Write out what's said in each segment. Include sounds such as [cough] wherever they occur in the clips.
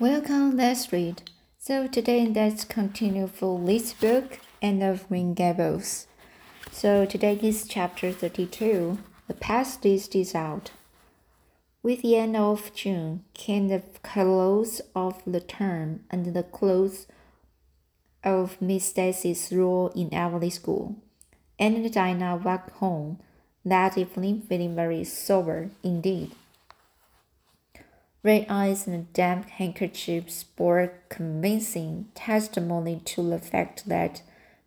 Welcome, let's read. So today let's continue for this book, Anne of Green Gables. So today is chapter 32. The pass list is out. With the end of June came the close of the term and the close of Miss Stacy's role in Avonlea School. And Dinah walked home that evening feeling very sober indeed. Red eyes and a damp handkerchiefs bore convincing testimony to the fact that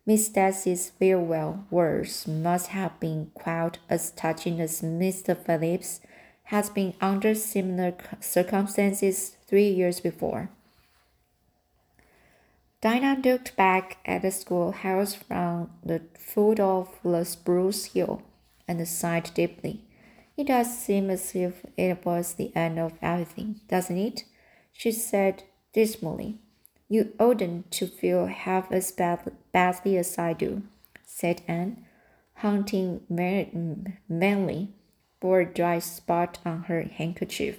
Miss Stacy's farewell words must have been quite as touching as Mr. Phillips had been under similar circumstances three years before. Dinah looked back at the schoolhouse from the foot of the spruce hill and sighed deeply. It does seem as if it was the end of everything, doesn't it? She said dismally. You oughtn't to feel half as bad, badly as I do, said Anne, hunting manly for a dry spot on her handkerchief.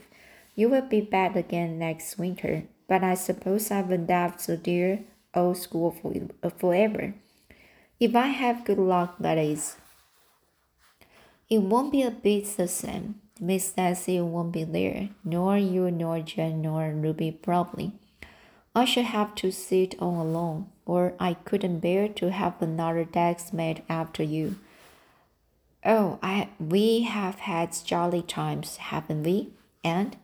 You will be back again next winter, but I suppose I will left the dear old school for, forever. If I have good luck, that is. It won't be a bit the same. Miss Stacy won't be there, nor you, nor Jen, nor Ruby probably. I shall have to sit all alone, or I couldn't bear to have another desk made after you. Oh, I we have had jolly times, haven't we? And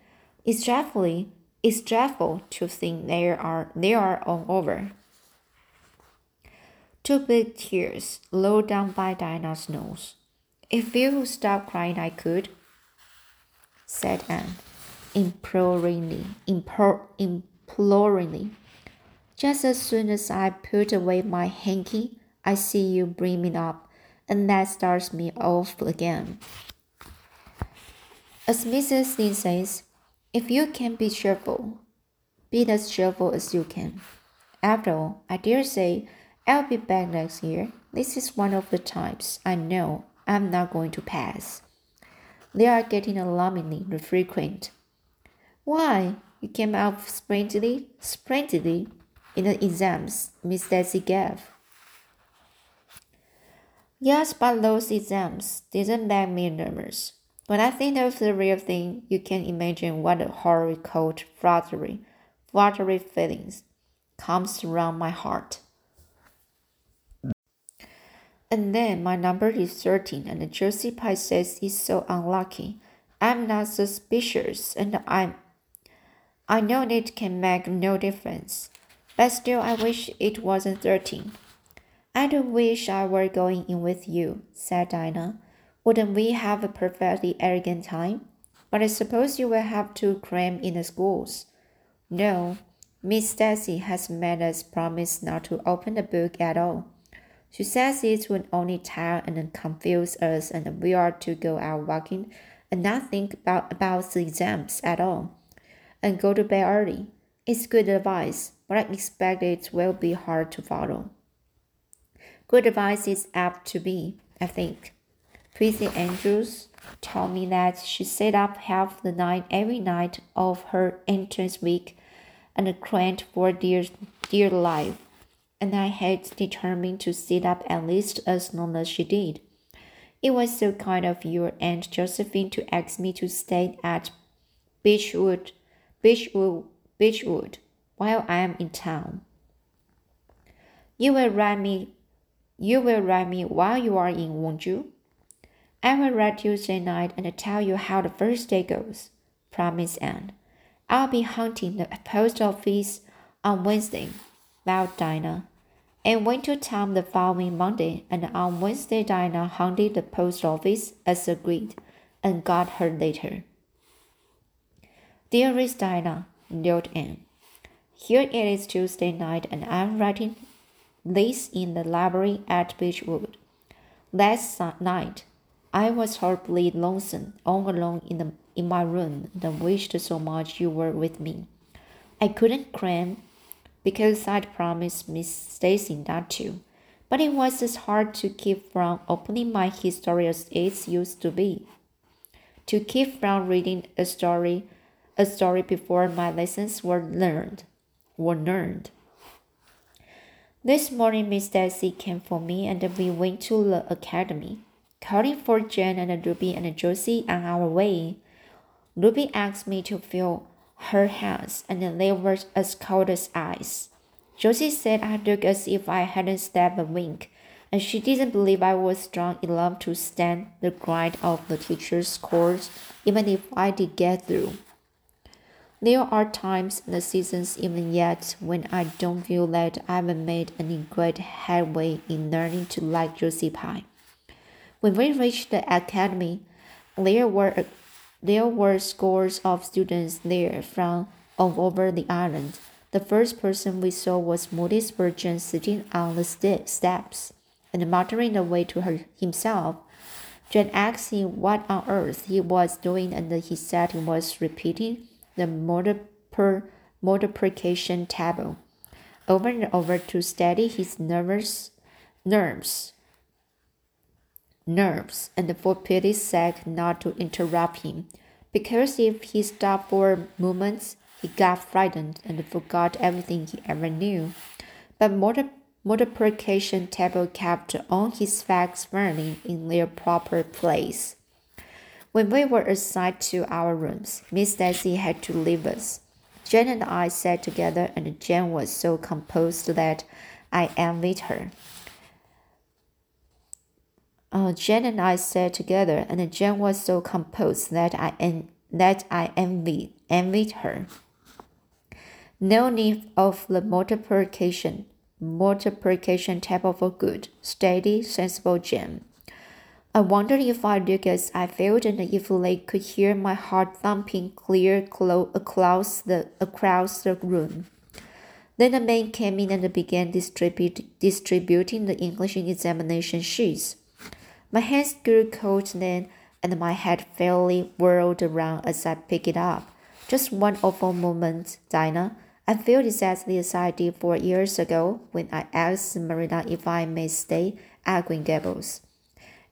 it's dreadfully it's dreadful to think they are they are all over. Two big tears rolled down by Dinah's nose. If you stop crying, I could, said Anne, imploringly, implor, imploringly. Just as soon as I put away my hanky, I see you brimming up, and that starts me off again. As Mrs. Lynde says, if you can be cheerful, be as cheerful as you can. After all, I dare say I'll be back next year. This is one of the times I know I'm not going to pass. They are getting alarmingly frequent. Why? You came out splendidly, splendidly in the exams Miss Stacy gave. Yes, but those exams didn't make me nervous. When I think of the real thing, you can imagine what a horrid cold fluttery, fluttery feelings comes around my heart. And then my number is 13, and Josie Pye says it's so unlucky. I'm not suspicious, and I'm. I know it can make no difference, but still, I wish it wasn't 13. I do wish I were going in with you, said Dinah. Wouldn't we have a perfectly arrogant time? But I suppose you will have to cram in the schools. No, Miss Stacy has made us promise not to open the book at all. She says it would only tire and confuse us, and we are to go out walking and not think about, about the exams at all, and go to bed early. It's good advice, but I expect it will be hard to follow. Good advice is apt to be, I think. Prissy Andrews told me that she sat up half the night every night of her entrance week and cramped for dear, dear life and I had determined to sit up at least as long as she did. It was so kind of your Aunt Josephine to ask me to stay at Beechwood, Beechwood, Beechwood while I am in town. You will write me. You will write me while you are in, won't you? I will write Tuesday night and tell you how the first day goes. Promise Anne. I'll be hunting the post office on Wednesday. Vowed Dinah and went to town the following Monday, and on Wednesday Dinah hunted the post office as agreed, and got her letter. Dearest Dinah, wrote Anne, here it is Tuesday night, and I'm writing this in the library at Beechwood. Last night, I was horribly lonesome, all alone in the in my room, and wished so much you were with me. I couldn't cram because I'd promised Miss Stacy not to. But it was as hard to keep from opening my history as it used to be. To keep from reading a story a story before my lessons were learned. Were learned. This morning, Miss Stacy came for me, and we went to the academy, calling for Jane and Ruby and Josie on our way. Ruby asked me to feel her hands, and they were as cold as ice. Josie said I looked as if I hadn't slept a wink, and she didn't believe I was strong enough to stand the grind of the teacher's course, even if I did get through. There are times in the seasons even yet when I don't feel that I haven't made any great headway in learning to like Josie Pye. When we reached the academy, there were there were scores of students there from all over the island. The first person we saw was Moody Spurgeon sitting on the steps and muttering away to her himself. Jane asked him what on earth he was doing, and he said he was repeating the multiplication table over and over to steady his nervous nerves nerves and for pity's sake not to interrupt him because if he stopped for moments he got frightened and forgot everything he ever knew but multiplication table kept all his facts firmly in their proper place when we were assigned to our rooms, Miss Stacy had to leave us. Jane and I sat together, and Jane was so composed that I envied her. Uh, Jane and I sat together, and Jen was so composed that I en- that I envied envied her. No need of the multiplication multiplication table for good, steady, sensible Jen. I wondered if I looked as I felt and if they could hear my heart thumping clear across the, across the room. Then the man came in and began distribute, distributing the English examination sheets. My hands grew cold then, and my head fairly whirled around as I picked it up. Just one awful moment, Dinah. I feel exactly as I did four years ago when I asked Marina if I may stay at Green Gables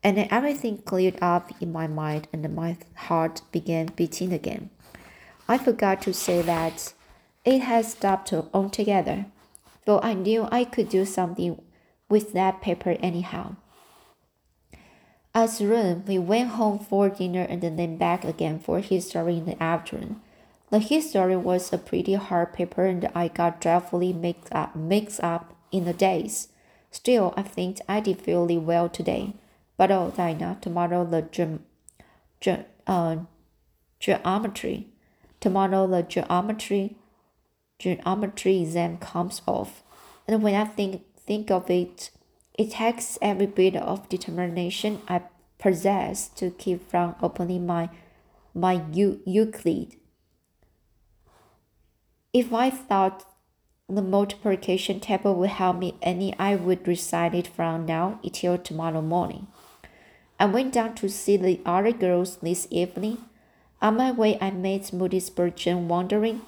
and then everything cleared up in my mind and my heart began beating again. I forgot to say that it had stopped altogether, though I knew I could do something with that paper anyhow. As soon we went home for dinner and then back again for history in the afternoon. The history was a pretty hard paper and I got dreadfully mixed up, mixed up in the days. Still, I think I did fairly well today. But oh, Dinah, tomorrow the ge- ge- uh, geometry, tomorrow the geometry, geometry exam comes off, and when I think think of it, it takes every bit of determination I possess to keep from opening my my Euclid. If I thought the multiplication table would help me any, I would recite it from now until tomorrow morning. I went down to see the other girls this evening. On my way, I met Moody Spurgeon wandering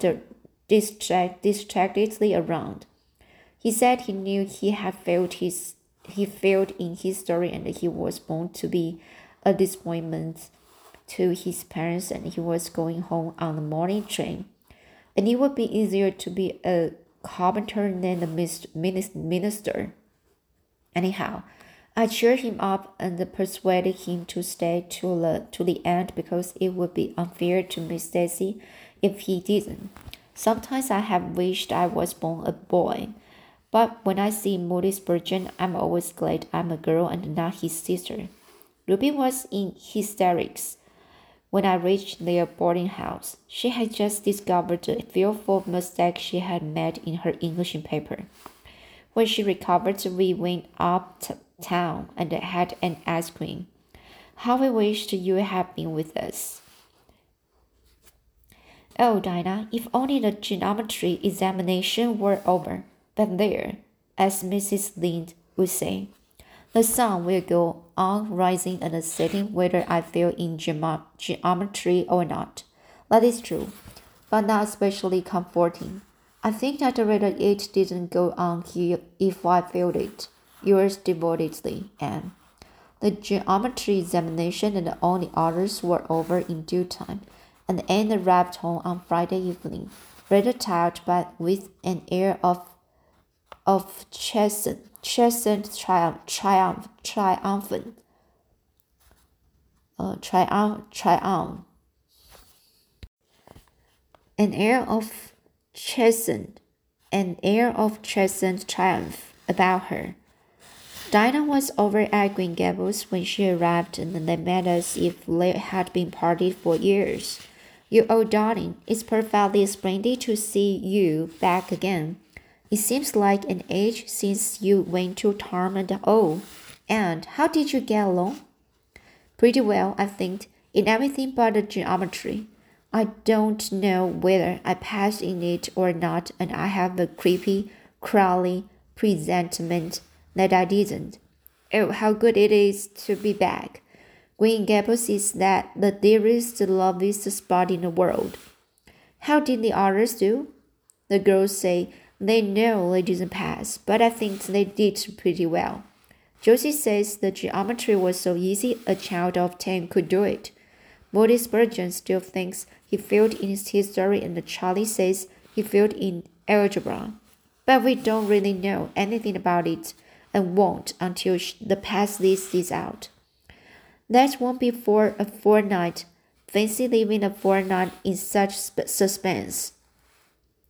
distract, distractedly around. He said he knew he had failed his he failed in his story and he was born to be a disappointment to his parents and he was going home on the morning train. And it would be easier to be a carpenter than a minister. Anyhow, I cheered him up and persuaded him to stay to the to the end because it would be unfair to Miss Stacy if he didn't. Sometimes I have wished I was born a boy, but when I see Moody Spurgeon, I'm always glad I'm a girl and not his sister. Ruby was in hysterics when I reached their boarding house. She had just discovered the fearful mistake she had made in her English paper. When she recovered, we went up town and had an ice cream. How I wished you had been with us. Oh, Dinah, if only the geometry examination were over. But there, as Mrs. Lynde would say, the sun will go on rising and setting whether I fail in geometry or not. That is true, but not especially comforting. I think that rather it didn't go on here if I failed it. Yours devotedly, Anne. The geometry examination and all the others were over in due time, and Anne arrived home on Friday evening, rather tired but with an air of of chastened, chastened triumph, triumph, triumphant, uh, triumph, triumph, an air of chastened, an air of chastened triumph about her. Dinah was over at Green Gables when she arrived, and they met as if they had been parted for years. You old darling, it's perfectly splendid to see you back again. It seems like an age since you went to Tom and O. Oh, and how did you get along? Pretty well, I think, in everything but the geometry. I don't know whether I passed in it or not, and I have a creepy, crawly presentiment that I didn't. Oh, how good it is to be back. Green Gables is that the dearest, loveliest spot in the world. How did the others do? The girls say they know they didn't pass, but I think they did pretty well. Josie says the geometry was so easy a child of ten could do it. Moody Spurgeon still thinks he failed in his history, and Charlie says he failed in algebra. But we don't really know anything about it and won't until the pass list is out. That won't be for a fortnight. Fancy leaving a fortnight in such suspense.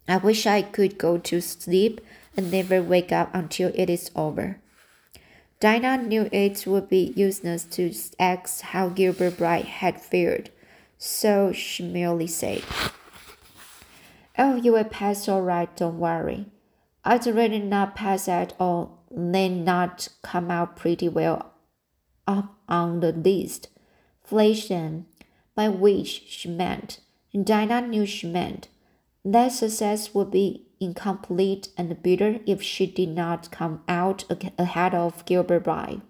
I wish I could go to sleep and never wake up until it is over. Dinah knew it would be useless to ask how Gilbert Bright had fared, so she merely said, Oh, you will pass all right, don't worry. I'd rather not pass at all than not come out pretty well up on the list. Inflation, by which she meant, and Dinah knew she meant, that success would be incomplete and bitter if she did not come out ahead of Gilbert Blythe.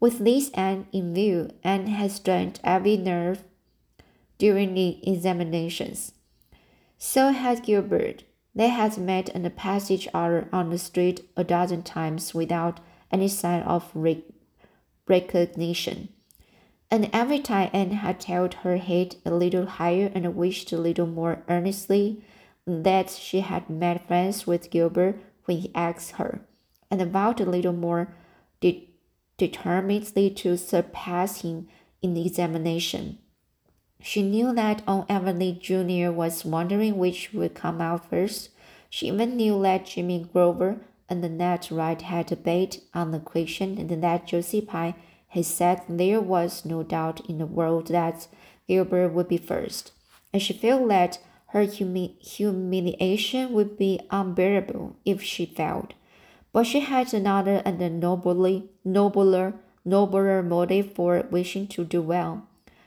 With this end in view, Anne had strained every nerve during the examinations. So had Gilbert. They had met and passed each other on the street a dozen times without any sign of re recognition and every time Anne had held her head a little higher and wished a little more earnestly that she had made friends with Gilbert when he asked her, and vowed a little more de determinedly to surpass him in the examination. She knew that Aunt Emily Jr. was wondering which would come out first. She even knew that Jimmy Grover and the Nat Wright had a bet on the question and that Josie Pye he said there was no doubt in the world that Gilbert would be first, and she felt that her humi humiliation would be unbearable if she failed. But she had another and a nobly, nobler, nobler motive for wishing to do well.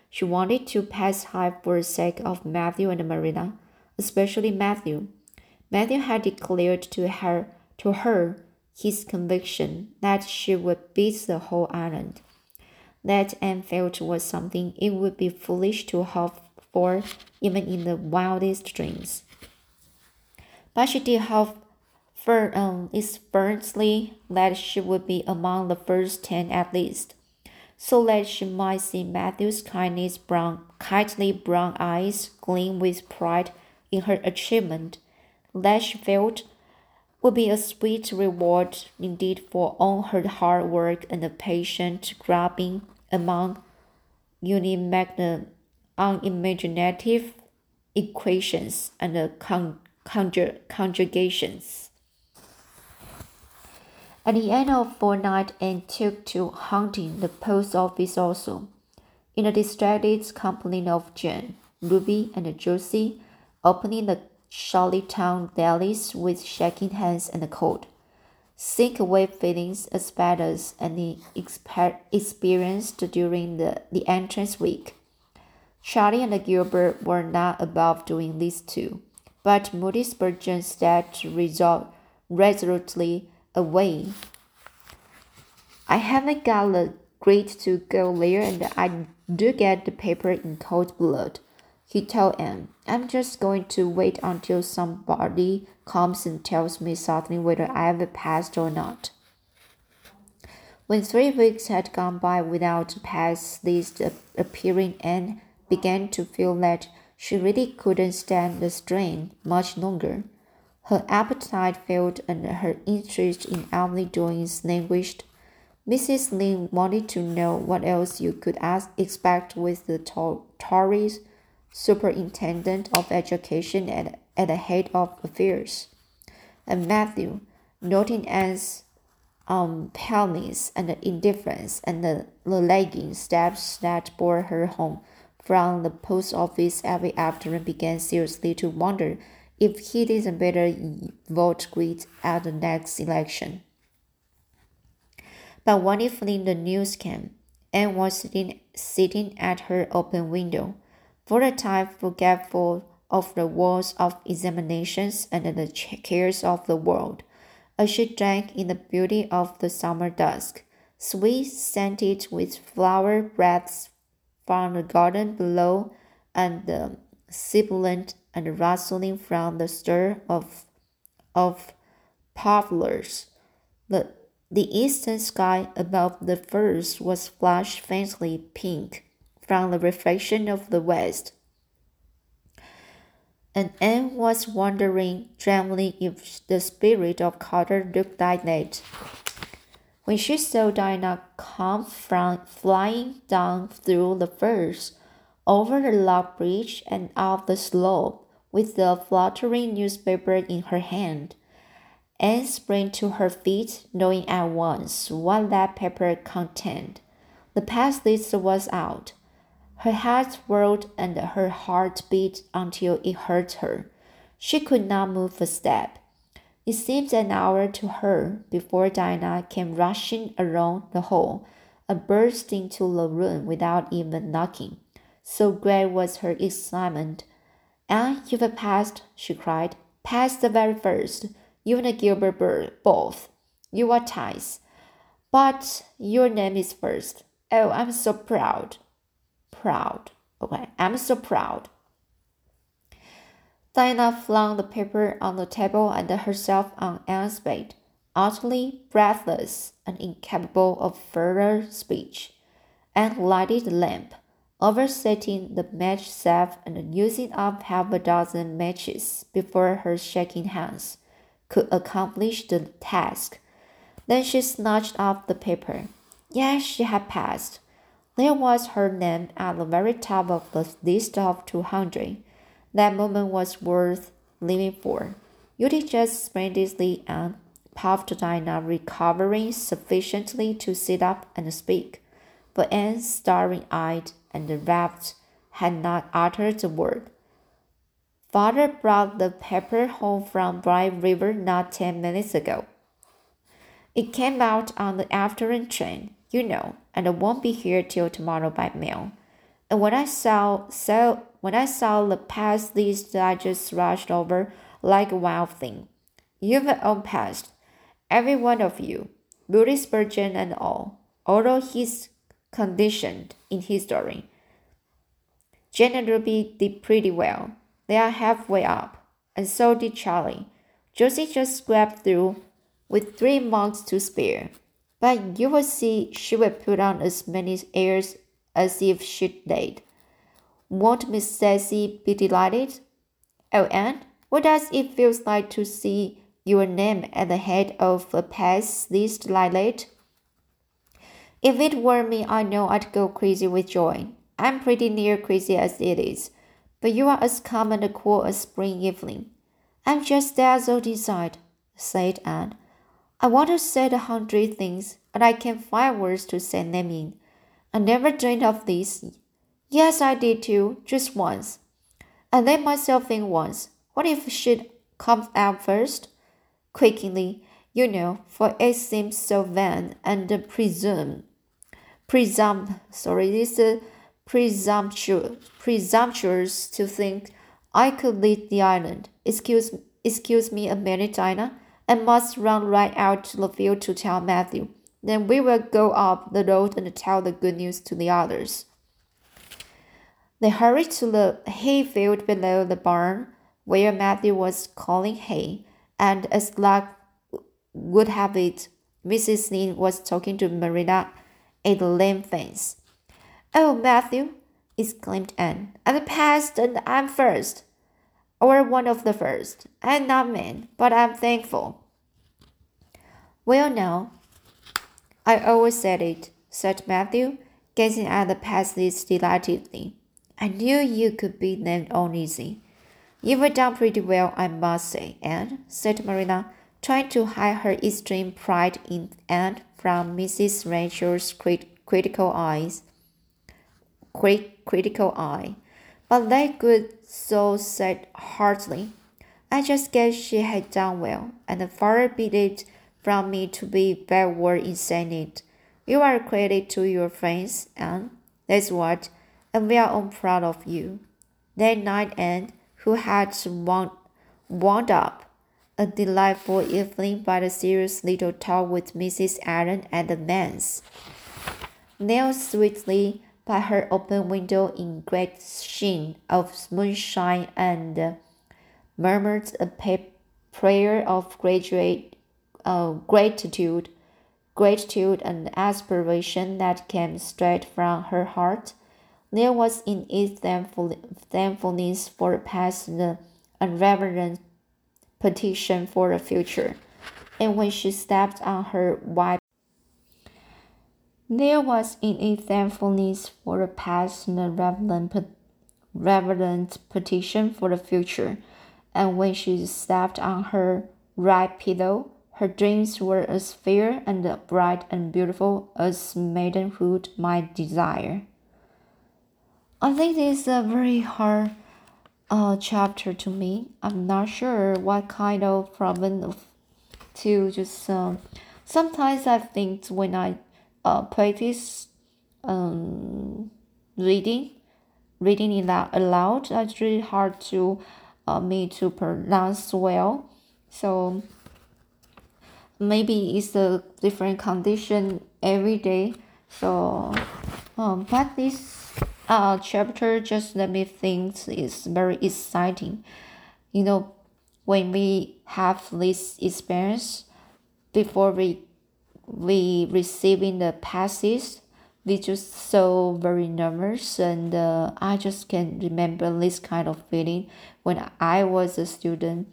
She wanted to pass high for the sake of Matthew and Marina, especially Matthew. Matthew had declared to her to her his conviction that she would beat the whole island that Anne felt was something it would be foolish to hope for even in the wildest dreams. But she did hope um, expressly that she would be among the first ten at least, so that she might see Matthew's kindness brown, kindly brown eyes gleam with pride in her achievement. That she felt would be a sweet reward indeed for all her hard work and the patient grabbing among unimaginative unimaginative equations and con conjug conjugations. At the end of fortnight, Anne took to hunting the post office also, in a distracted company of Jane, Ruby, and Josie, opening the Charlottetown delis with shaking hands and a cold. Sink away feelings as bad as any experienced during the, the entrance week. Charlie and Gilbert were not above doing this too, but Moody Spurgeon stepped resol- resolutely away. I haven't got the grit to go there, and I do get the paper in cold blood. He told Anne, I'm just going to wait until somebody comes and tells me suddenly whether I have passed or not. When three weeks had gone by without pass list appearing, Anne began to feel that she really couldn't stand the strain much longer. Her appetite failed and her interest in Emily doings languished. Mrs. Lynde wanted to know what else you could ask, expect with the Tories superintendent of education and at the head of affairs. And Matthew, noting Anne's um, paleness and indifference and the, the lagging steps that bore her home from the post office every afternoon, began seriously to wonder if he didn't better vote Grit at the next election. But one evening the news came. Anne was sitting, sitting at her open window for a time forgetful of the woes of examinations and the cares of the world, as she drank in the beauty of the summer dusk, sweet scented with flower breaths from the garden below, and the sibilant and rustling from the stir of of poplars. The the eastern sky above the firs was flushed faintly pink from the reflection of the west. And Anne was wondering dreamily if the spirit of Carter looked like that. When she saw Diana come from flying down through the firs, over the log bridge and up the slope, with the fluttering newspaper in her hand, Anne sprang to her feet, knowing at once what that paper contained. The pass list was out. Her head whirled and her heart beat until it hurt her. She could not move a step. It seemed an hour to her before Dinah came rushing around the hall and burst into the room without even knocking. So great was her excitement. And you've passed, she cried. Passed the very first. You and Gilbert Bird, both. You are ties. But your name is first. Oh, I'm so proud proud. Okay, I'm so proud. Diana flung the paper on the table and herself on Anne's bed, utterly breathless and incapable of further speech. Anne lighted the lamp, oversetting the match safe and using up half a dozen matches before her shaking hands could accomplish the task. Then she snatched up the paper. Yes, she had passed. There was her name at the very top of the list of 200. That moment was worth living for. You did just splendidly and puffed Dinah, recovering sufficiently to sit up and speak. But Anne, staring eyed and rapt, had not uttered a word. Father brought the paper home from Bright River not ten minutes ago. It came out on the afternoon train you know, and I won't be here till tomorrow by mail. And when I saw so when I saw the pass list, I just rushed over like a wild thing. You've all passed, every one of you, Moody Spurgeon and all, although he's conditioned in history. Jane and Ruby did pretty well. They are halfway up, and so did Charlie. Josie just scraped through with three months to spare. But you will see she will put on as many airs as if she did. Won't Miss Stacy be delighted? Oh, Anne, what does it feel like to see your name at the head of a pass like that? If it were me, I know I'd go crazy with joy. I'm pretty near crazy as it is, but you are as calm and cool as spring evening. I'm just dazzled inside, said Anne. I want to say a hundred things, but I can't find words to say them in. I never dreamed of this. Yes, I did too, just once. I let myself think once. What if she'd come out first? Quakingly, you know, for it seems so vain and presumed. Presum, sorry, this is presumptuous, presumptuous to think I could lead the island. Excuse, excuse me a minute, Dinah and must run right out to the field to tell Matthew. Then we will go up the road and tell the good news to the others. They hurried to the hay field below the barn, where Matthew was calling hay, and as luck would have it, Mrs. Lynde was talking to Marilla at the lane fence. Oh, Matthew, exclaimed Anne. I'm past and I'm first. Or one of the first. I'm not man, but I'm thankful. Well, now, I always said it, said Matthew, gazing at the pasties delightedly. I knew you could beat them all easy. You've done pretty well, I must say, Anne, said Marina, trying to hide her extreme pride in Anne from Mrs. Rachel's crit critical eyes. Crit critical eye. But that good soul said heartily, I just guess she had done well, and far be it from me to be backward in saying it. You are a credit to your friends, Anne. That's what, and we are all proud of you. That night, Anne, who had wound, wound up a delightful evening by the serious little talk with Mrs. Allen at the manse, knelt sweetly by her open window in great sheen of moonshine and murmured a prayer of graduate, uh, gratitude, gratitude and aspiration that came straight from her heart there was in it thankfulness for the past and reverent petition for the future. And when she stepped on her white there was in it thankfulness for the past and reverent, reverent petition for the future. And when she stepped on her right pillow, her dreams were as fair and bright and beautiful as maidenhood might desire. I think this is a very hard uh, chapter to me. I'm not sure what kind of problem of, to just um, sometimes I think when I uh, practice um, reading reading it out aloud it's really hard to uh, me to pronounce well so maybe it's a different condition every day so um, but this uh, chapter just let me think is very exciting. You know, when we have this experience before we we receiving the passes, we just so very nervous and uh, I just can remember this kind of feeling when I was a student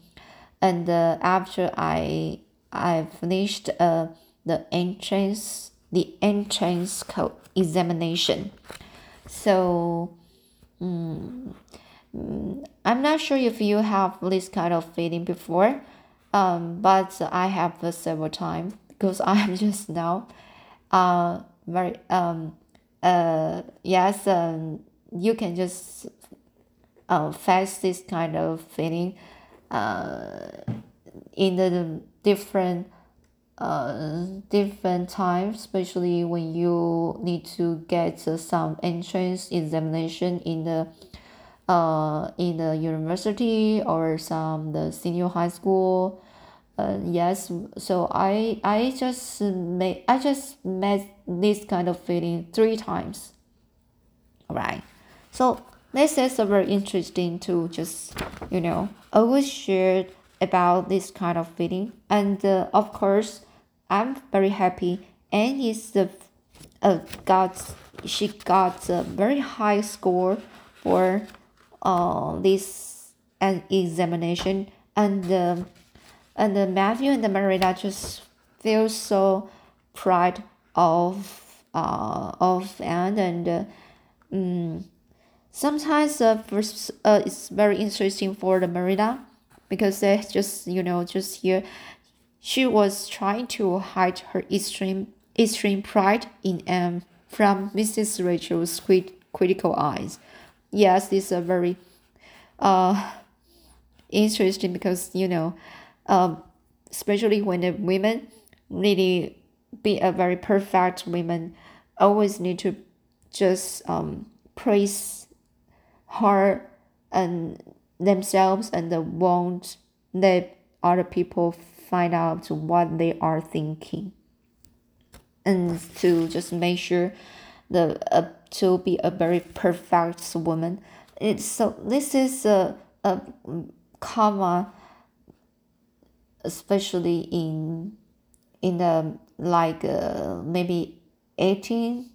and uh, after I I finished uh, the entrance the entrance examination. So, um, I'm not sure if you have this kind of feeling before, um, but I have several times because [laughs] I am just now, uh, very um, uh, yes, um, you can just uh, face this kind of feeling, uh, in the different uh, different times, especially when you need to get uh, some entrance examination in the uh, in the university or some the senior high school. Uh, yes, so I I just made I just met this kind of feeling three times. Right, so this is very interesting to just you know always share about this kind of feeling and uh, of course I'm very happy. And is the uh, got she got a very high score for uh this an examination. And uh, and uh, Matthew and the Marina just feel so proud of uh of Anne. And uh, um, sometimes uh, uh it's very interesting for the Marina because they just you know just hear she was trying to hide her extreme extreme pride in Anne from Mrs. Rachel's critical eyes. Yes, this is a very uh interesting because you know, um, especially when the women really be a very perfect woman, always need to just um praise her and themselves and won't let other people find out what they are thinking. And to just make sure the uh, to be a very perfect woman. It's so this is a, a common especially in in the like uh, maybe 18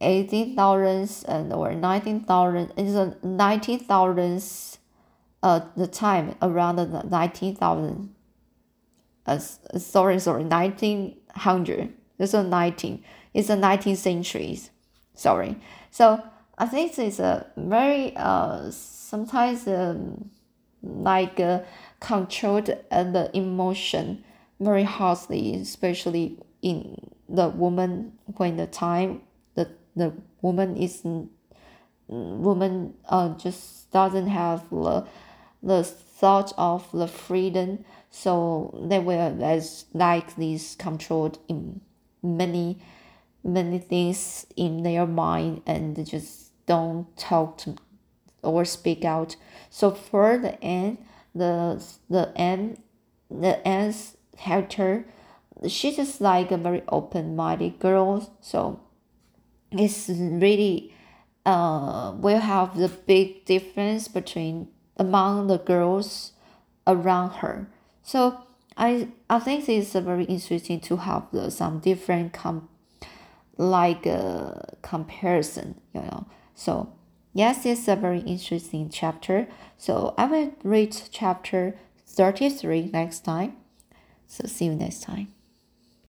18,000 and or 19,000 is a 19,000 uh the time around the 19,000 uh, sorry sorry 1900 this is 19 it's a 19th centuries sorry. So I think it's a very uh sometimes um, like uh, controlled uh, the emotion very harshly especially in the woman when the time the woman is woman uh just doesn't have the the thought of the freedom. So they were as like this controlled in many many things in their mind and they just don't talk to or speak out. So for the end the the end the end's character she's just like a very open-minded girl. So it's really uh will have the big difference between among the girls around her. So i i think it's very interesting to have the, some different com like uh, comparison you know. So yes it's a very interesting chapter. So i will read chapter 33 next time. So see you next time